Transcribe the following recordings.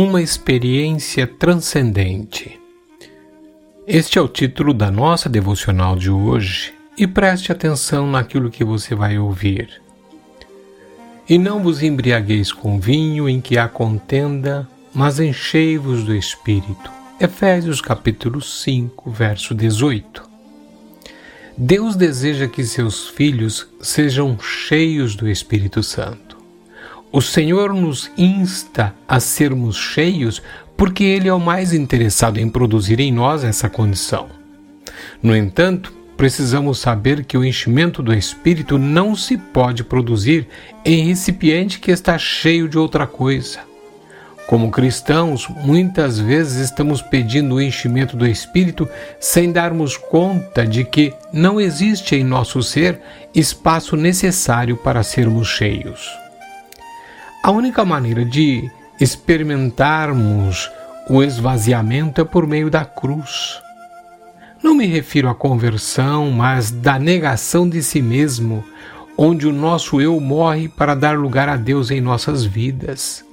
Uma experiência transcendente. Este é o título da nossa devocional de hoje e preste atenção naquilo que você vai ouvir. E não vos embriagueis com vinho em que há contenda, mas enchei-vos do Espírito. Efésios capítulo 5, verso 18. Deus deseja que seus filhos sejam cheios do Espírito Santo. O Senhor nos insta a sermos cheios porque Ele é o mais interessado em produzir em nós essa condição. No entanto, precisamos saber que o enchimento do Espírito não se pode produzir em recipiente que está cheio de outra coisa. Como cristãos, muitas vezes estamos pedindo o enchimento do Espírito sem darmos conta de que não existe em nosso ser espaço necessário para sermos cheios. A única maneira de experimentarmos o esvaziamento é por meio da cruz. Não me refiro à conversão, mas da negação de si mesmo, onde o nosso eu morre para dar lugar a Deus em nossas vidas.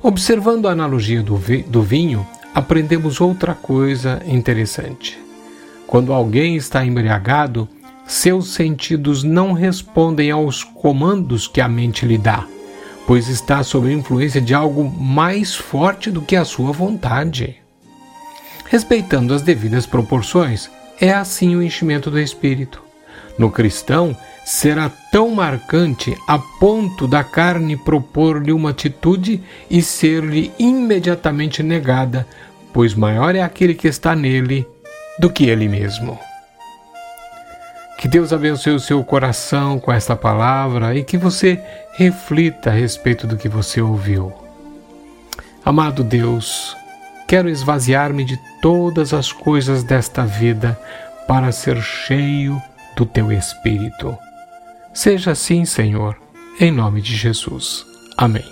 Observando a analogia do, do vinho, aprendemos outra coisa interessante. Quando alguém está embriagado, seus sentidos não respondem aos comandos que a mente lhe dá pois está sob a influência de algo mais forte do que a sua vontade. Respeitando as devidas proporções, é assim o enchimento do espírito. No cristão, será tão marcante a ponto da carne propor-lhe uma atitude e ser-lhe imediatamente negada, pois maior é aquele que está nele do que ele mesmo. Que Deus abençoe o seu coração com esta palavra e que você reflita a respeito do que você ouviu. Amado Deus, quero esvaziar-me de todas as coisas desta vida para ser cheio do teu Espírito. Seja assim, Senhor, em nome de Jesus. Amém.